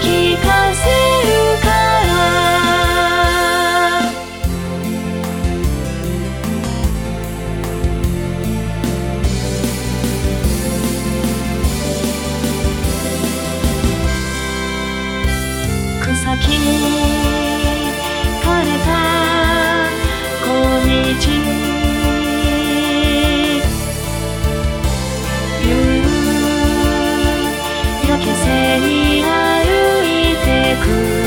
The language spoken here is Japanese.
聞かせるから草木枯れた小道夕焼け背に合うく